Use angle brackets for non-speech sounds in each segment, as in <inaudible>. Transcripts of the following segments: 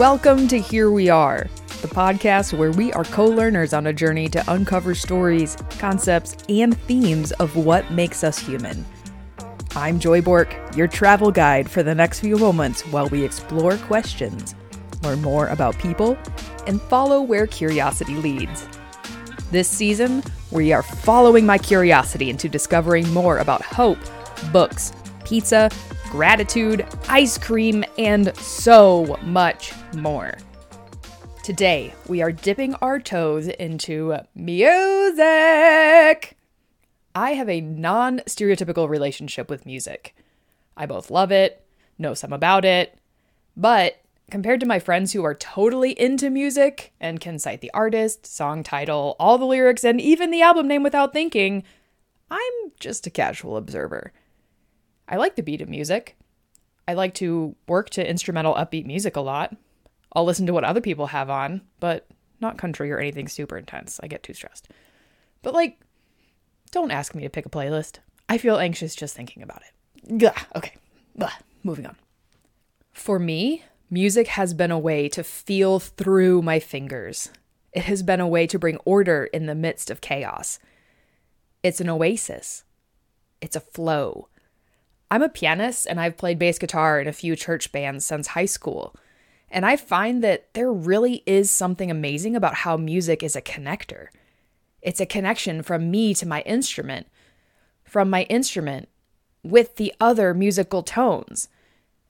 Welcome to Here We Are, the podcast where we are co learners on a journey to uncover stories, concepts, and themes of what makes us human. I'm Joy Bork, your travel guide for the next few moments while we explore questions, learn more about people, and follow where curiosity leads. This season, we are following my curiosity into discovering more about hope, books, pizza, gratitude, ice cream, and so much more. Today, we are dipping our toes into music. I have a non stereotypical relationship with music. I both love it, know some about it, but compared to my friends who are totally into music and can cite the artist, song title, all the lyrics, and even the album name without thinking, I'm just a casual observer. I like the beat of music. I like to work to instrumental upbeat music a lot. I'll listen to what other people have on, but not country or anything super intense. I get too stressed. But like, don't ask me to pick a playlist. I feel anxious just thinking about it. Gah, okay, Blah, moving on. For me, music has been a way to feel through my fingers. It has been a way to bring order in the midst of chaos. It's an oasis. It's a flow. I'm a pianist and I've played bass guitar in a few church bands since high school. And I find that there really is something amazing about how music is a connector. It's a connection from me to my instrument, from my instrument with the other musical tones.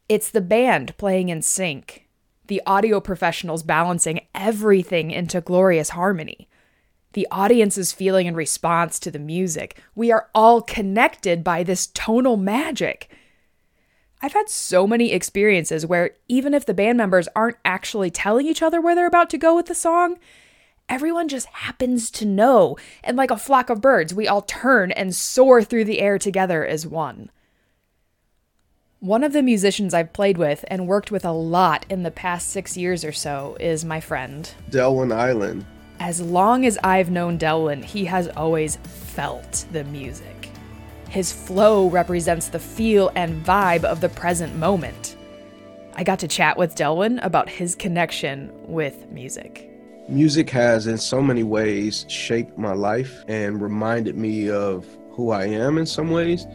It's the band playing in sync, the audio professionals balancing everything into glorious harmony the audience's feeling in response to the music. We are all connected by this tonal magic. I've had so many experiences where even if the band members aren't actually telling each other where they're about to go with the song, everyone just happens to know. And like a flock of birds, we all turn and soar through the air together as one. One of the musicians I've played with and worked with a lot in the past six years or so is my friend, Delwyn Island. As long as I've known Delwyn, he has always felt the music. His flow represents the feel and vibe of the present moment. I got to chat with Delwyn about his connection with music. Music has, in so many ways, shaped my life and reminded me of who I am in some ways.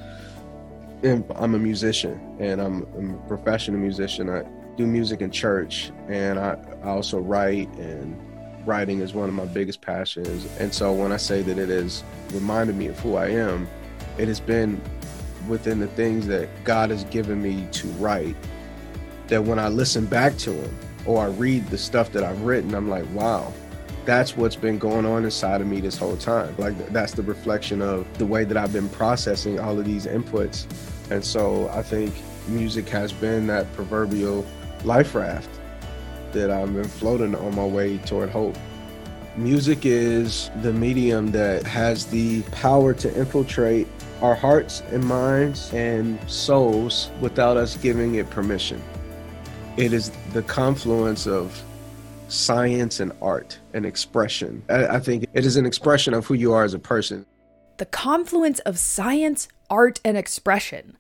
And I'm a musician and I'm, I'm a professional musician. I do music in church and I, I also write and writing is one of my biggest passions. And so when I say that it has reminded me of who I am, it has been within the things that God has given me to write that when I listen back to Him or I read the stuff that I've written, I'm like, wow, that's what's been going on inside of me this whole time. Like, that's the reflection of the way that I've been processing all of these inputs. And so I think music has been that proverbial life raft that I've been floating on my way toward hope. Music is the medium that has the power to infiltrate our hearts and minds and souls without us giving it permission. It is the confluence of science and art and expression. I, think it is an expression of who you are as a person. The confluence of science, art, and expression.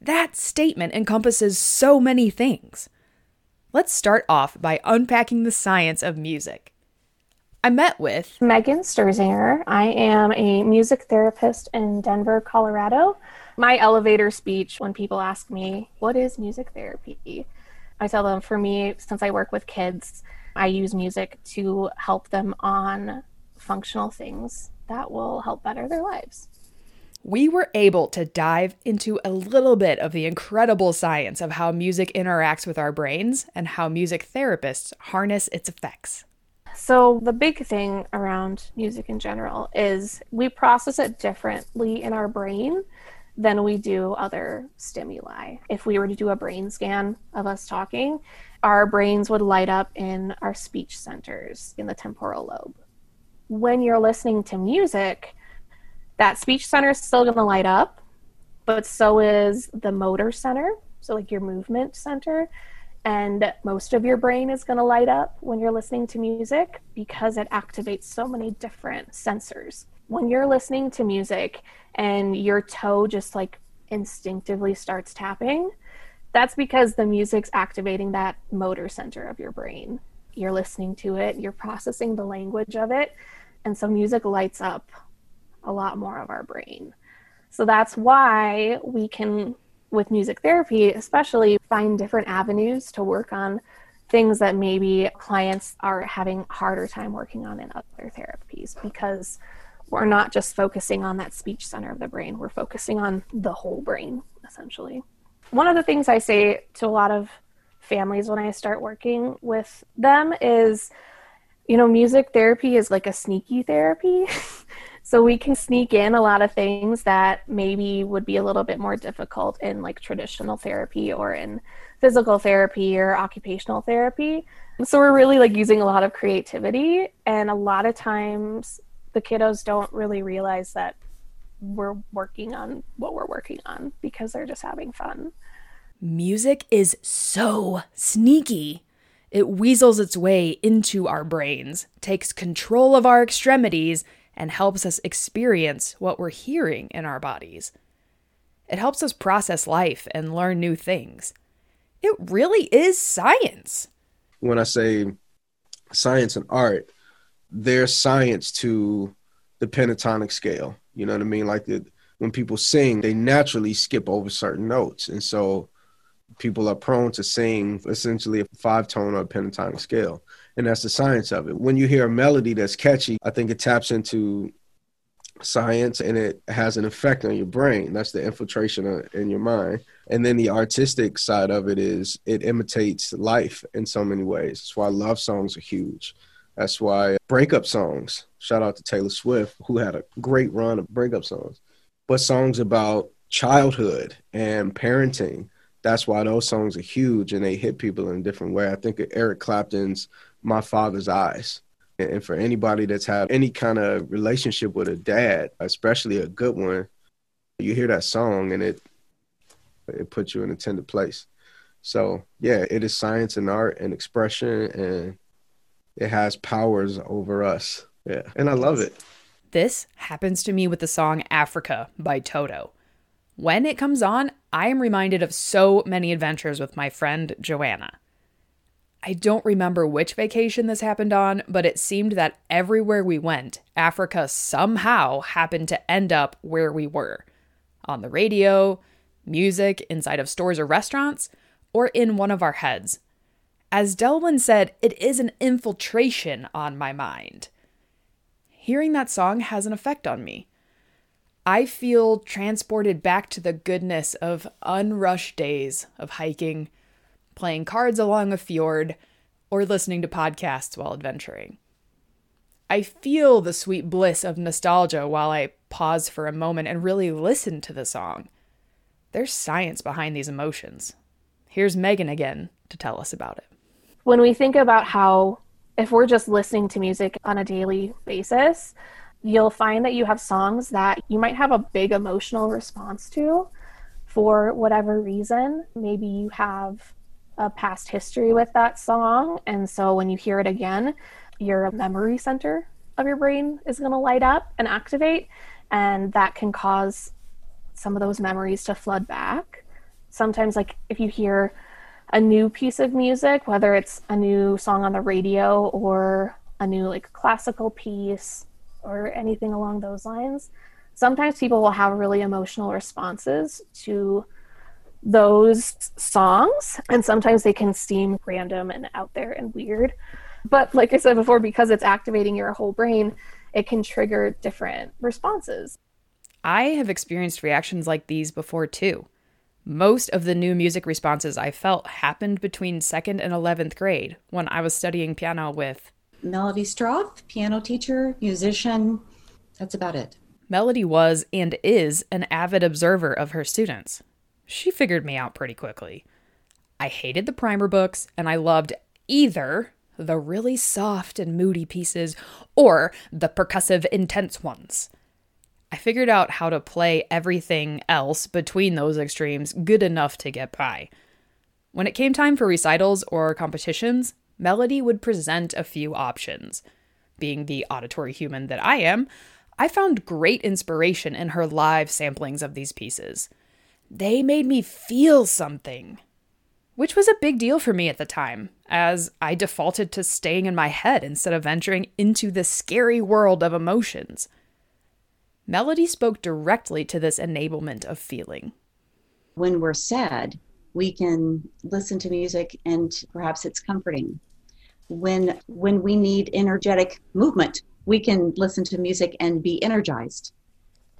That statement encompasses so many things. Let's start off by unpacking the science of music. I met with Megan Sturzinger. I am a music therapist in Denver, Colorado. My elevator speech when people ask me, What is music therapy? I tell them, for me, since I work with kids, I use music to help them on functional things that will help better their lives we were able to dive into a little bit of the incredible science of how music interacts with our brains and how music therapists harness its effects. So, the big thing around music in general is we process it differently in our brain than we do other stimuli. If we were to do a brain scan of us talking, our brains would light up in our speech centers in the temporal lobe. When you're listening to music, that speech center is still going to light up, but so is the motor center, so like your movement center. And most of your brain is going to light up when you're listening to music because it activates so many different sensors. When you're listening to music and your toe just like instinctively starts tapping, That's because the music's activating that motor center of your brain. You're listening to it, you're processing the language of it. And so music lights up a lot more of our brain. So that's why we can, with music therapy, especially find different avenues to work on things that maybe clients are having harder time working on in other therapies because we're not just focusing on that speech center of the brain, we're focusing on the whole brain essentially. One of the things I say to a lot of families when I start working with them is you know, music therapy is like a sneaky therapy. <laughs> so we can sneak in a lot of things that maybe would be a little bit more difficult in like traditional therapy or in physical therapy or occupational therapy. So we're really like using a lot of creativity and a lot of times the kiddos don't really realize that we're working on what we're working on because they're just having fun. Music is so sneaky. It weasels its way into our brains, takes control of our extremities, and helps us experience what we're hearing in our bodies. It helps us process life and learn new things. It really is science. When I say science and art, there's science to the pentatonic scale. You know what I mean? Like the, when people sing, they naturally skip over certain notes. And so people are prone to sing essentially a five tone or a pentatonic scale. And that's the science of it. When you hear a melody that's catchy, I think it taps into science and it has an effect on your brain. That's the infiltration in your mind. And then the artistic side of it is it imitates life in so many ways. That's why love songs are huge. That's why breakup songs, shout out to Taylor Swift, who had a great run of breakup songs, but songs about childhood and parenting that's why those songs are huge and they hit people in a different way. I think of Eric Clapton's My Father's Eyes. And for anybody that's had any kind of relationship with a dad, especially a good one, you hear that song and it it puts you in a tender place. So yeah, it is science and art and expression and it has powers over us. Yeah. And I love it. This happens to me with the song Africa by Toto. When it comes on, I am reminded of so many adventures with my friend Joanna. I don't remember which vacation this happened on, but it seemed that everywhere we went, Africa somehow happened to end up where we were on the radio, music, inside of stores or restaurants, or in one of our heads. As Delwyn said, it is an infiltration on my mind. Hearing that song has an effect on me. I feel transported back to the goodness of unrushed days of hiking, playing cards along a fjord, or listening to podcasts while adventuring. I feel the sweet bliss of nostalgia while I pause for a moment and really listen to the song. There's science behind these emotions. Here's Megan again to tell us about it. When we think about how, if we're just listening to music on a daily basis, you'll find that you have songs that you might have a big emotional response to for whatever reason. Maybe you have a past history with that song. And so when you hear it again, your memory center of your brain is going to light up and activate. And that can cause some of those memories to flood back. Sometimes, like if you hear a new piece of music, whether it's a new song on the radio or a new like classical piece or anything along those lines. Sometimes people will have really emotional responses to those songs, and sometimes they can seem random and out there and weird. But like I said before, because it's activating your whole brain, it can trigger different responses. I have experienced reactions like these before too. Most of the new music responses I felt happened between second and 11th grade when I was studying piano with Melody Stroth, piano teacher, musician. That's about it. Melody was and is an avid observer of her students. She figured me out pretty quickly. I hated the primer books, and I loved either the really soft and moody pieces or the percussive, intense ones. I figured out how to play everything else between those extremes good enough to get by. When it came time for recitals or competitions, Melody would present a few options. Being the auditory human that I am, I found great inspiration in her live samplings of these pieces. They made me feel something. which was a big deal for me at the time, as I defaulted to staying in my head instead of venturing into the scary world of emotions. Melody spoke directly to this enablement of feeling. When we're sad, we can listen to music and perhaps it's comforting. When when we need energetic movement, we can listen to music and be energized.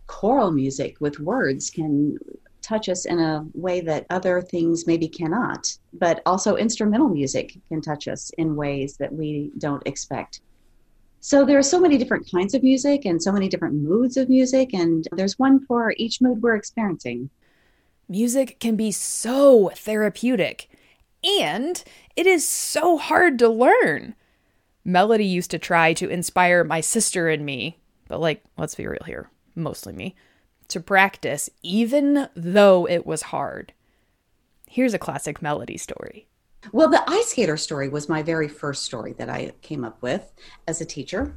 Choral music with words can touch us in a way that other things maybe cannot. But also, instrumental music can touch us in ways that we don't expect. So, there are so many different kinds of music and so many different moods of music, and there's one for each mood we're experiencing. Music can be so therapeutic, and it is so hard to learn. Melody used to try to inspire my sister and me, but like, let's be real here, mostly me to practice, even though it was hard. Here's a classic melody story. Well, the ice skater story was my very first story that I came up with as a teacher.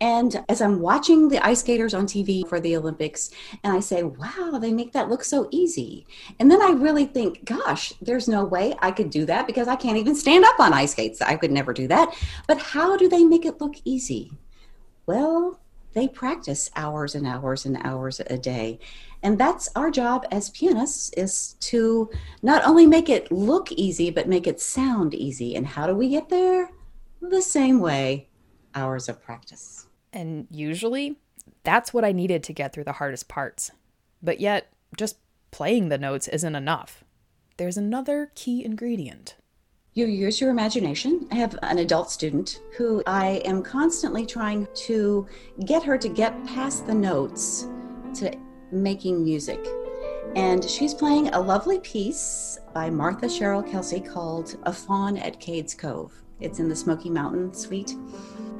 And as I'm watching the ice skaters on TV for the Olympics, and I say, wow, they make that look so easy. And then I really think, gosh, there's no way I could do that because I can't even stand up on ice skates. I could never do that. But how do they make it look easy? Well, they practice hours and hours and hours a day and that's our job as pianists is to not only make it look easy but make it sound easy and how do we get there the same way hours of practice and usually that's what i needed to get through the hardest parts but yet just playing the notes isn't enough there's another key ingredient you use your imagination. I have an adult student who I am constantly trying to get her to get past the notes to making music. And she's playing a lovely piece by Martha Cheryl Kelsey called A Fawn at Cades Cove. It's in the Smoky Mountain Suite.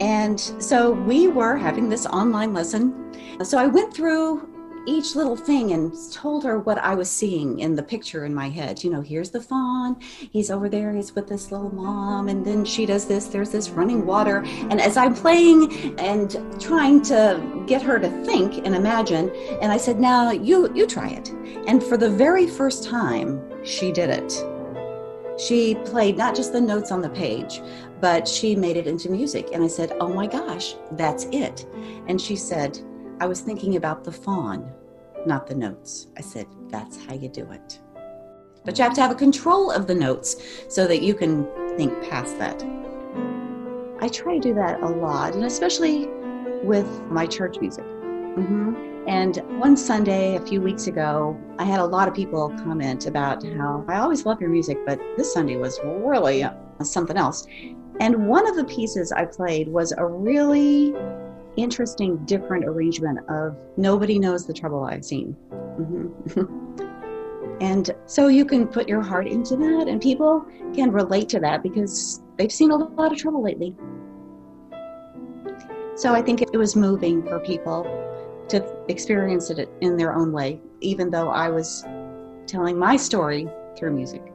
And so we were having this online lesson. So I went through each little thing and told her what I was seeing in the picture in my head. You know, here's the fawn, he's over there, he's with this little mom, and then she does this, there's this running water. And as I'm playing and trying to get her to think and imagine, and I said, Now you you try it. And for the very first time, she did it. She played not just the notes on the page, but she made it into music. And I said, Oh my gosh, that's it. And she said, I was thinking about the fawn, not the notes. I said, that's how you do it. But you have to have a control of the notes so that you can think past that. I try to do that a lot, and especially with my church music. Mm-hmm. And one Sunday, a few weeks ago, I had a lot of people comment about how I always love your music, but this Sunday was really something else. And one of the pieces I played was a really interesting, different arrangement of nobody knows the trouble I've seen. Mm-hmm. <laughs> and so you can put your heart into that, and people can relate to that because they've seen a lot of trouble lately. So I think it was moving for people to experience it in their own way, even though I was telling my story through music.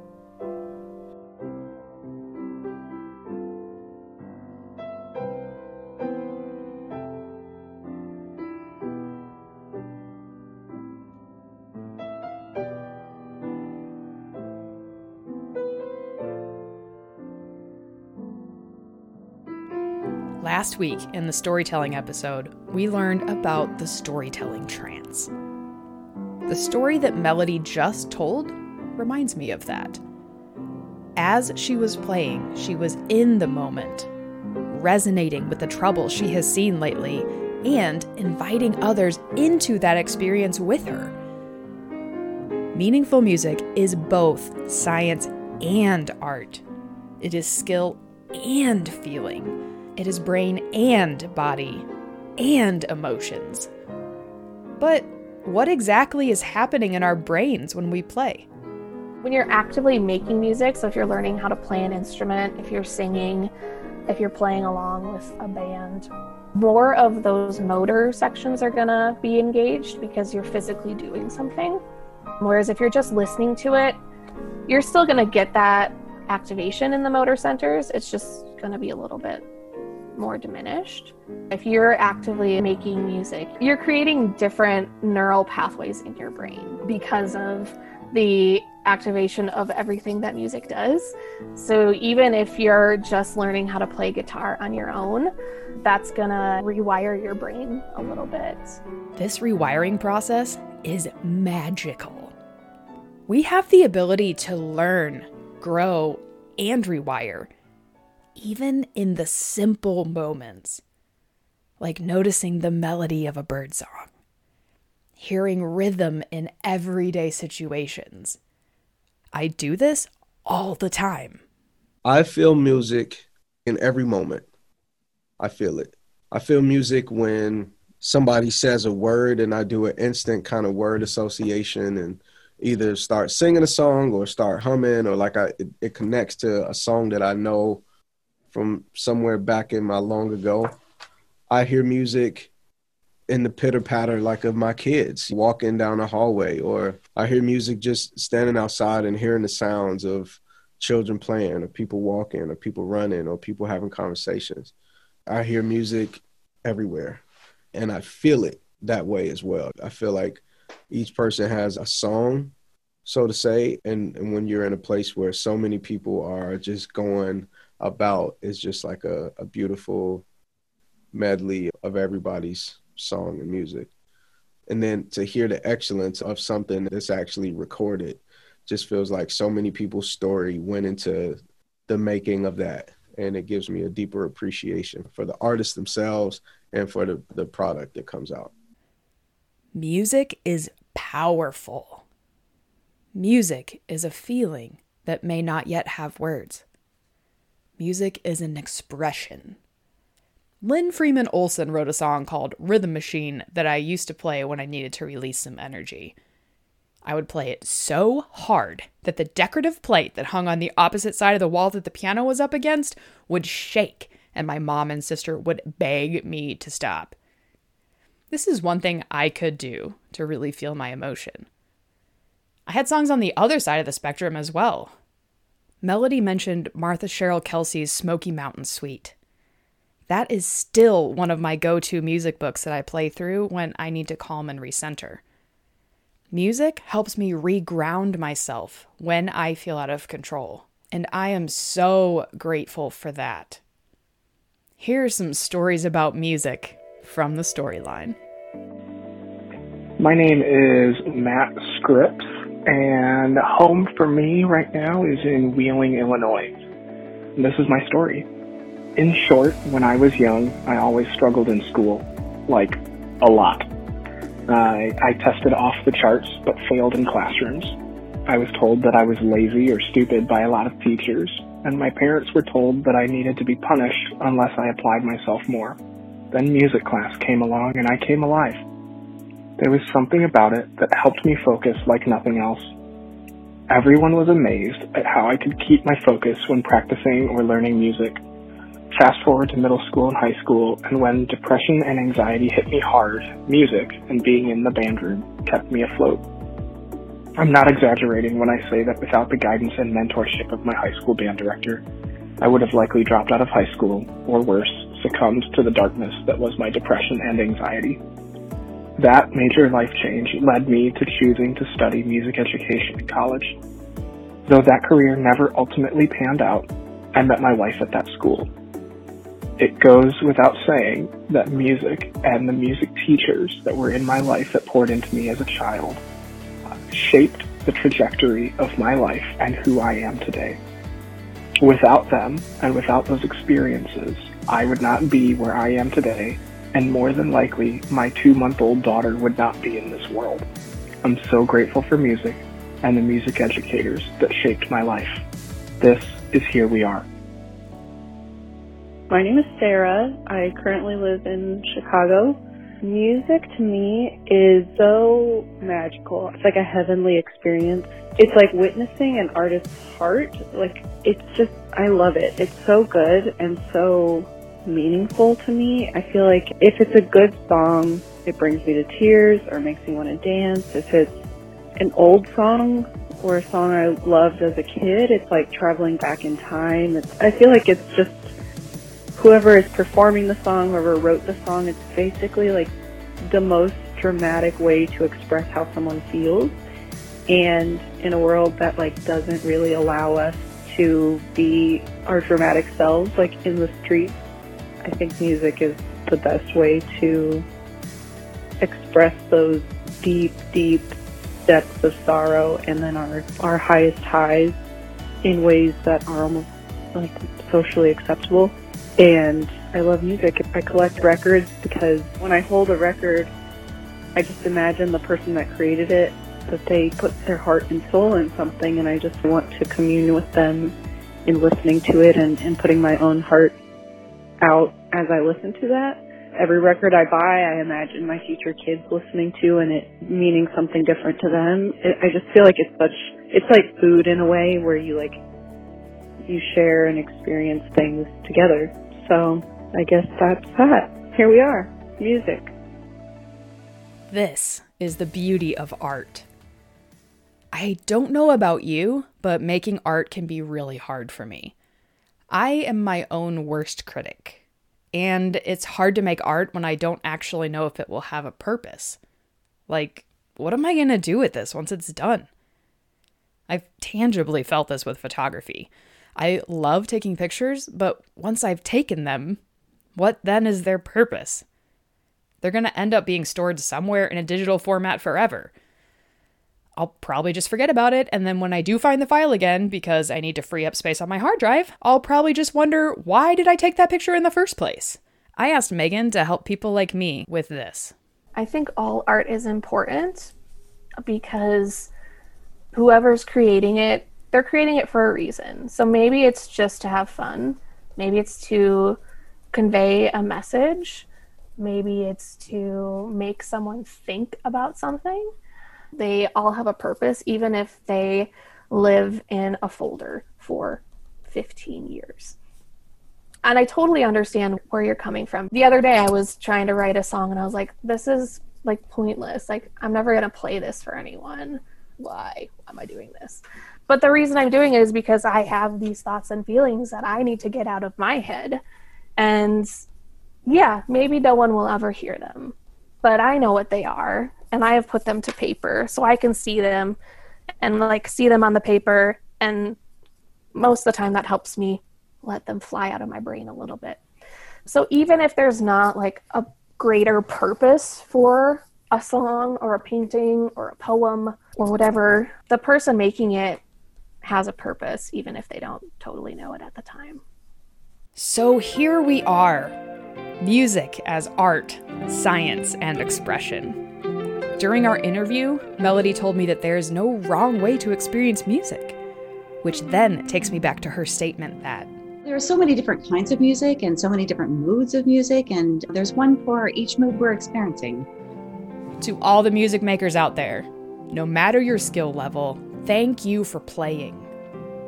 Last week in the storytelling episode, we learned about the storytelling trance. The story that Melody just told reminds me of that. As she was playing, she was in the moment, resonating with the trouble she has seen lately, and inviting others into that experience with her. Meaningful music is both science and art. It is skill and feeling. It is brain and body and emotions. But what exactly is happening in our brains when we play? When you're actively making music, so if you're learning how to play an instrument, if you're singing, if you're playing along with a band, more of those motor sections are gonna be engaged because you're physically doing something. Whereas if you're just listening to it, you're still gonna get that activation in the motor centers. It's just gonna be a little bit more diminished. If you're actively making music, you're creating different neural pathways in your brain because of the activation of everything that music does. So even if you're just learning how to play guitar on your own, that's gonna rewire your brain a little bit. This rewiring process is magical. We have the ability to learn, grow, and rewire, even in the simple moments, like noticing the melody of a bird song, hearing rhythm in everyday situations I do this all the time. I feel music in every moment. I feel it. I feel music when somebody says a word and I do an instant kind of word association and either start singing a song or start humming or like I it, it connects to a song that I know from somewhere back in my long ago. I hear music in the pitter patter like of my kids walking down a hallway or i hear music just standing outside and hearing the sounds of children playing or people walking or people running or people having conversations i hear music everywhere and i feel it that way as well i feel like each person has a song so to say and, and when you're in a place where so many people are just going about is just like a, a beautiful medley of everybody's song and music. And then to hear the excellence of something that's actually recorded just feels like so many people's story went into the making of that. And it gives me a deeper appreciation for the artists themselves and for the, the product that comes out. Music is powerful. Music is a feeling that may not yet have words. Music is an expression. Lynn Freeman Olson wrote a song called Rhythm Machine that I used to play when I needed to release some energy. I would play it so hard that the decorative plate that hung on the opposite side of the wall that the piano was up against would shake, and my mom and sister would beg me to stop. This is one thing I could do to really feel my emotion. I had songs on the other side of the spectrum as well. Melody mentioned Martha Cheryl Kelsey's Smoky Mountain Suite that is still one of my go to music books that I play through when I need to calm and recenter. Music helps me reground myself when I feel out of control, and I am so grateful for that. Here are some stories about music from the storyline. My name is Matt Scripps, and home for me right now is in Wheeling, Illinois. And this is my story. In short, when I was young, I always struggled in school. Like, a lot. I, I tested off the charts, but failed in classrooms. I was told that I was lazy or stupid by a lot of teachers, and my parents were told that I needed to be punished unless I applied myself more. Then music class came along and I came alive. There was something about it that helped me focus like nothing else. Everyone was amazed at how I could keep my focus when practicing or learning music. Fast forward to middle school and high school, and when depression and anxiety hit me hard, music and being in the band room kept me afloat. I'm not exaggerating when I say that without the guidance and mentorship of my high school band director, I would have likely dropped out of high school, or worse, succumbed to the darkness that was my depression and anxiety. That major life change led me to choosing to study music education in college. Though that career never ultimately panned out, I met my wife at that school it goes without saying that music and the music teachers that were in my life that poured into me as a child uh, shaped the trajectory of my life and who I am today. Without them and without those experiences, I would not be where I am today, and more than likely, my two month old daughter would not be in this world. I'm so grateful for music and the music educators that shaped my life. This is Here We Are. My name is Sarah. I currently live in Chicago. Music to me is so magical. It's like a heavenly experience. It's like witnessing an artist's heart. Like, it's just, I love it. It's so good and so meaningful to me. I feel like if it's a good song, it brings me to tears or makes me want to dance. If it's an old song or a song I loved as a kid, it's like traveling back in time. It's, I feel like it's just whoever is performing the song, whoever wrote the song, it's basically like the most dramatic way to express how someone feels. And in a world that like doesn't really allow us to be our dramatic selves like in the streets, I think music is the best way to express those deep, deep depths of sorrow and then our, our highest highs in ways that are almost like socially acceptable. And I love music. I collect records because when I hold a record, I just imagine the person that created it, that they put their heart and soul in something, and I just want to commune with them in listening to it and, and putting my own heart out as I listen to that. Every record I buy, I imagine my future kids listening to and it meaning something different to them. It, I just feel like it's such, it's like food in a way where you like, you share and experience things together. So I guess that's that. Here we are. Music. This is the beauty of art. I don't know about you, but making art can be really hard for me. I am my own worst critic, and it's hard to make art when I don't actually know if it will have a purpose. Like, what am I going to do with this once it's done? I've tangibly felt this with photography. I love taking pictures, but once I've taken them, what then is their purpose? They're going to end up being stored somewhere in a digital format forever. I'll probably just forget about it, and then when I do find the file again, because I need to free up space on my hard drive, I'll probably just wonder why did I take that picture in the first place? I asked Megan to help people like me with this. I think all art is important because whoever's creating it, they're creating it for a reason. So maybe it's just to have fun. Maybe it's to convey a message. Maybe it's to make someone think about something. They all have a purpose, even if they live in a folder for 15 years. And I totally understand where you're coming from. The other day, I was trying to write a song and I was like, this is like pointless. Like, I'm never going to play this for anyone. Why am I doing this? But the reason I'm doing it is because I have these thoughts and feelings that I need to get out of my head. And yeah, maybe no one will ever hear them, but I know what they are and I have put them to paper so I can see them and like see them on the paper and most of the time that helps me let them fly out of my brain a little bit. So even if there's not like a greater purpose for a song or a painting or a poem or whatever, the person making it has a purpose even if they don't totally know it at the time. So here we are music as art, science, and expression. During our interview, Melody told me that there is no wrong way to experience music, which then takes me back to her statement that there are so many different kinds of music and so many different moods of music, and there's one for each mood we're experiencing. To all the music makers out there, no matter your skill level, thank you for playing.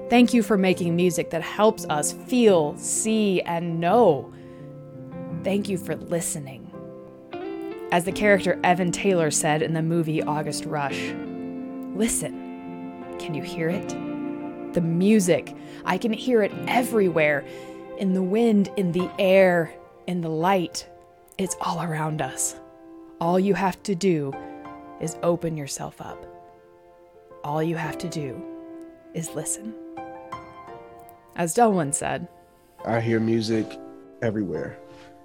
Thank you for making music that helps us feel, see, and know. Thank you for listening. As the character Evan Taylor said in the movie August Rush Listen, can you hear it? The music, I can hear it everywhere in the wind, in the air, in the light. It's all around us. All you have to do is open yourself up. All you have to do is listen. As Delwyn said, I hear music everywhere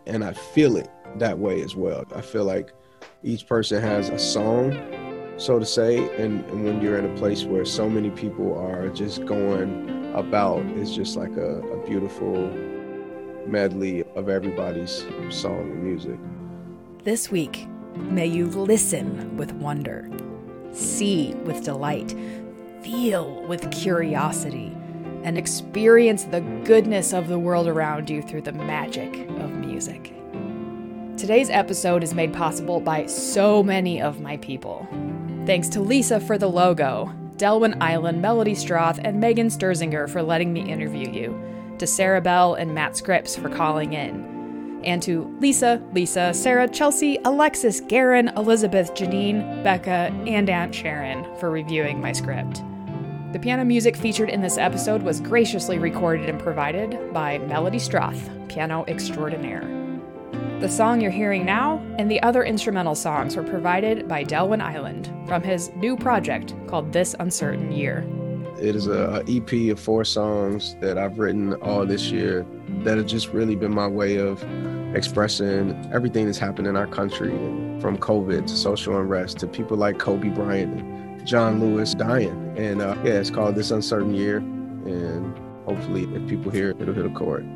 and I feel it that way as well. I feel like each person has a song, so to say, and, and when you're in a place where so many people are just going about, it's just like a, a beautiful medley of everybody's song and music. This week, may you listen with wonder, see with delight, feel with curiosity, and experience the goodness of the world around you through the magic of music. Today's episode is made possible by so many of my people. Thanks to Lisa for the logo, Delwyn Island, Melody Stroth, and Megan Sturzinger for letting me interview you, to Sarah Bell and Matt Scripps for calling in, and to Lisa, Lisa, Sarah, Chelsea, Alexis, Garen, Elizabeth, Janine, Becca, and Aunt Sharon for reviewing my script. The piano music featured in this episode was graciously recorded and provided by Melody Stroth, piano extraordinaire. The song you're hearing now and the other instrumental songs were provided by Delwyn Island from his new project called This Uncertain Year. It is a, a EP of four songs that I've written all this year that have just really been my way of expressing everything that's happened in our country, from COVID to social unrest to people like Kobe Bryant John Lewis dying. And uh, yeah, it's called This Uncertain Year. And hopefully, if people hear it, it'll hit a chord.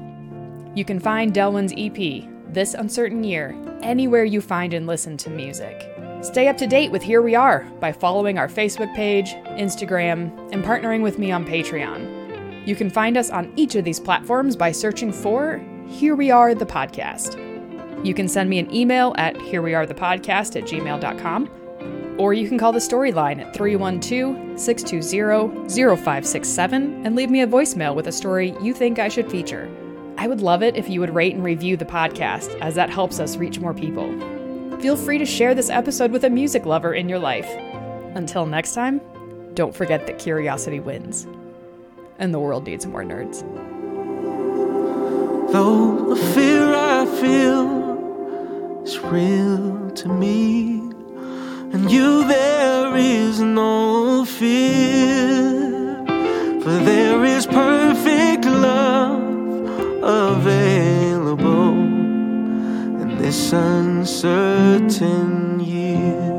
You can find Delwyn's EP, This Uncertain Year, anywhere you find and listen to music. Stay up to date with Here We Are by following our Facebook page, Instagram, and partnering with me on Patreon. You can find us on each of these platforms by searching for Here We Are the Podcast. You can send me an email at herewearethepodcast at gmail.com, or you can call the storyline at 312 620 0567 and leave me a voicemail with a story you think I should feature. I would love it if you would rate and review the podcast, as that helps us reach more people feel free to share this episode with a music lover in your life. Until next time, don't forget that curiosity wins. And the world needs more nerds. Though the fear I feel is real to me, and you there is no fear, for there is perfect love available in this uncertain year.